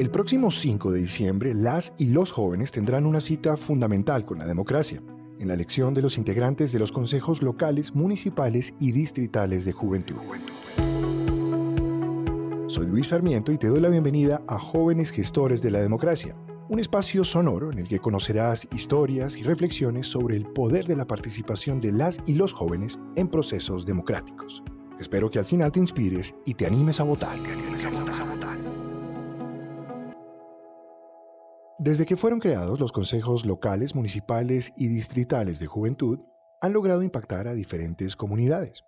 El próximo 5 de diciembre, las y los jóvenes tendrán una cita fundamental con la democracia, en la elección de los integrantes de los consejos locales, municipales y distritales de juventud. Soy Luis Sarmiento y te doy la bienvenida a Jóvenes Gestores de la Democracia, un espacio sonoro en el que conocerás historias y reflexiones sobre el poder de la participación de las y los jóvenes en procesos democráticos. Espero que al final te inspires y te animes a votar. Desde que fueron creados los consejos locales, municipales y distritales de juventud, han logrado impactar a diferentes comunidades.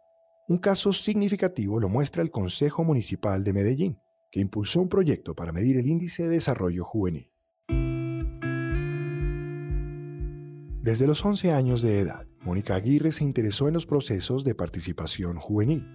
Un caso significativo lo muestra el Consejo Municipal de Medellín, que impulsó un proyecto para medir el índice de desarrollo juvenil. Desde los 11 años de edad, Mónica Aguirre se interesó en los procesos de participación juvenil.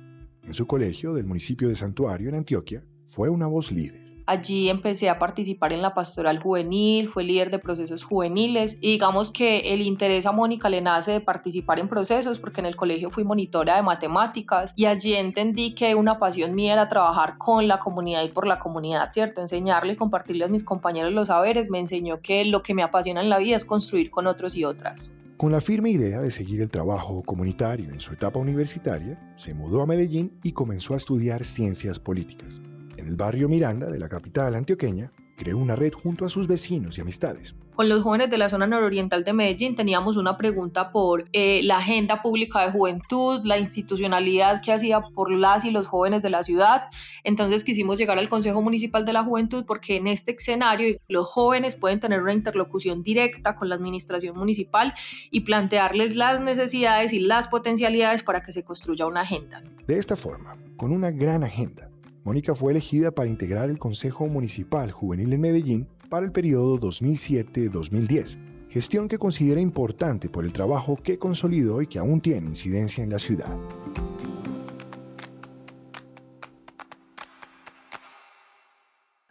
En su colegio del municipio de Santuario, en Antioquia, fue una voz líder. Allí empecé a participar en la pastoral juvenil, fue líder de procesos juveniles y digamos que el interés a Mónica le nace de participar en procesos porque en el colegio fui monitora de matemáticas y allí entendí que una pasión mía era trabajar con la comunidad y por la comunidad, ¿cierto? Enseñarle y compartirle a mis compañeros los saberes me enseñó que lo que me apasiona en la vida es construir con otros y otras. Con la firme idea de seguir el trabajo comunitario en su etapa universitaria, se mudó a Medellín y comenzó a estudiar ciencias políticas en el barrio Miranda de la capital antioqueña, creó una red junto a sus vecinos y amistades. Con los jóvenes de la zona nororiental de Medellín teníamos una pregunta por eh, la agenda pública de juventud, la institucionalidad que hacía por las y los jóvenes de la ciudad. Entonces quisimos llegar al Consejo Municipal de la Juventud porque en este escenario los jóvenes pueden tener una interlocución directa con la administración municipal y plantearles las necesidades y las potencialidades para que se construya una agenda. De esta forma, con una gran agenda, Mónica fue elegida para integrar el Consejo Municipal Juvenil en Medellín para el periodo 2007-2010, gestión que considera importante por el trabajo que consolidó y que aún tiene incidencia en la ciudad.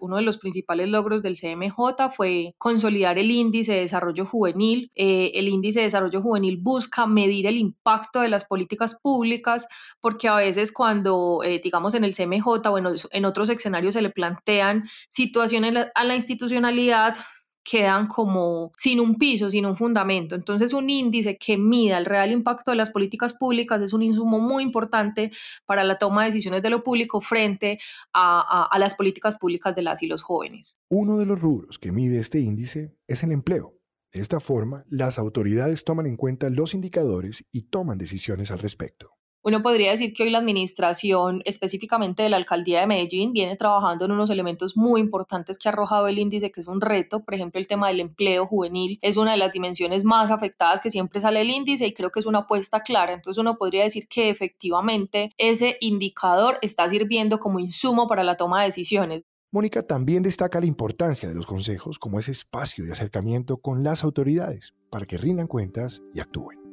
Uno de los principales logros del CMJ fue consolidar el índice de desarrollo juvenil. Eh, el índice de desarrollo juvenil busca medir el impacto de las políticas públicas, porque a veces cuando, eh, digamos, en el CMJ o en, otros escenarios se le plantean situaciones a la institucionalidad, quedan como sin un piso, sin un fundamento. Entonces, un índice que mida el real impacto de las políticas públicas es un insumo muy importante para la toma de decisiones de lo público frente a, las políticas públicas de las y los jóvenes. Uno de los rubros que mide este índice es el empleo. De esta forma, las autoridades toman en cuenta los indicadores y toman decisiones al respecto. Uno podría decir que hoy la administración, específicamente de la alcaldía de Medellín, viene trabajando en unos elementos muy importantes que ha arrojado el índice, que es un reto. Por ejemplo, el tema del empleo juvenil es una de las dimensiones más afectadas que siempre sale el índice y creo que es una apuesta clara. Entonces uno podría decir que efectivamente ese indicador está sirviendo como insumo para la toma de decisiones. Mónica también destaca la importancia de los consejos como ese espacio de acercamiento con las autoridades para que rindan cuentas y actúen.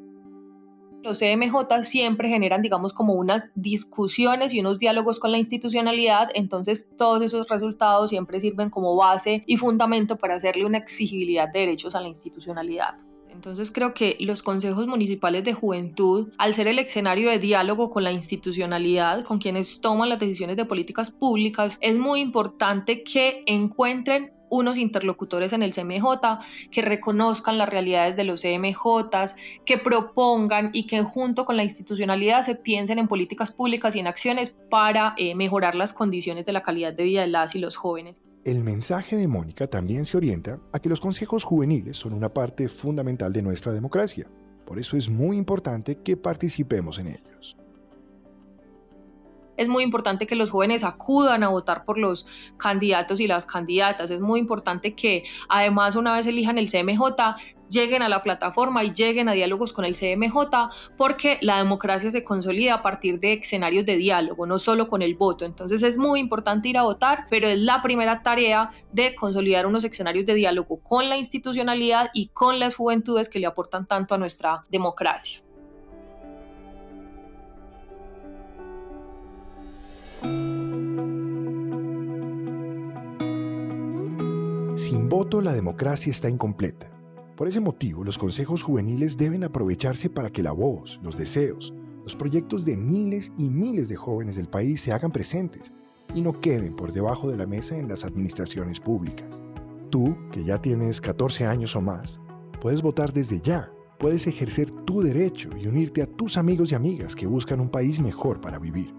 Los CMJ siempre generan, digamos, como unas discusiones y unos diálogos con la institucionalidad, entonces todos esos resultados siempre sirven como base y fundamento para hacerle una exigibilidad de derechos a la institucionalidad. Entonces creo que los consejos municipales de juventud, al ser el escenario de diálogo con la institucionalidad, con quienes toman las decisiones de políticas públicas, es muy importante que encuentren unos interlocutores en el CMJ que reconozcan las realidades de los CMJ, que propongan y que junto con la institucionalidad se piensen en políticas públicas y en acciones para eh, mejorar las condiciones de la calidad de vida de las y los jóvenes. El mensaje de Mónica también se orienta a que los consejos juveniles son una parte fundamental de nuestra democracia. Por eso es muy importante que participemos en ellos es muy importante que los jóvenes acudan a votar por los candidatos y las candidatas. Es muy importante que además una vez elijan el CMJ lleguen a la plataforma y lleguen a diálogos con el CMJ porque la democracia se consolida a partir de escenarios de diálogo, no solo con el voto. Entonces es muy importante ir a votar, pero es la primera tarea de consolidar unos escenarios de diálogo con la institucionalidad y con las juventudes que le aportan tanto a nuestra democracia. Sin voto la democracia está incompleta. Por ese motivo, los consejos juveniles deben aprovecharse para que la voz, los deseos, los proyectos de miles y miles de jóvenes del país se hagan presentes y no queden por debajo de la mesa en las administraciones públicas. Tú, que ya tienes 14 años o más, puedes votar desde ya, puedes ejercer tu derecho y unirte a tus amigos y amigas que buscan un país mejor para vivir.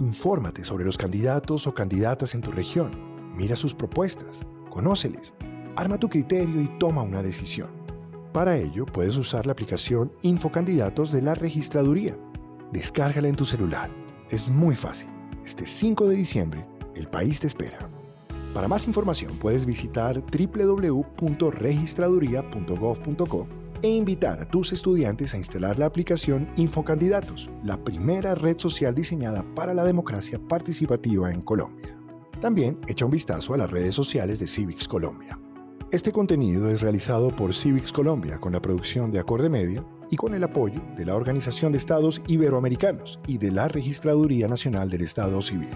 Infórmate sobre los candidatos o candidatas en tu región, mira sus propuestas, conóceles, arma tu criterio y toma una decisión. Para ello, puedes usar la aplicación Infocandidatos de la Registraduría. Descárgala en tu celular. Es muy fácil. Este 5 de diciembre, el país te espera. Para más información puedes visitar www.registraduría.gov.co e invitar a tus estudiantes a instalar la aplicación Infocandidatos, la primera red social diseñada para la democracia participativa en Colombia. También echa un vistazo a las redes sociales de Civics Colombia. Este contenido es realizado por Civics Colombia con la producción de Acorde Media y con el apoyo de la Organización de Estados Iberoamericanos y de la Registraduría Nacional del Estado Civil.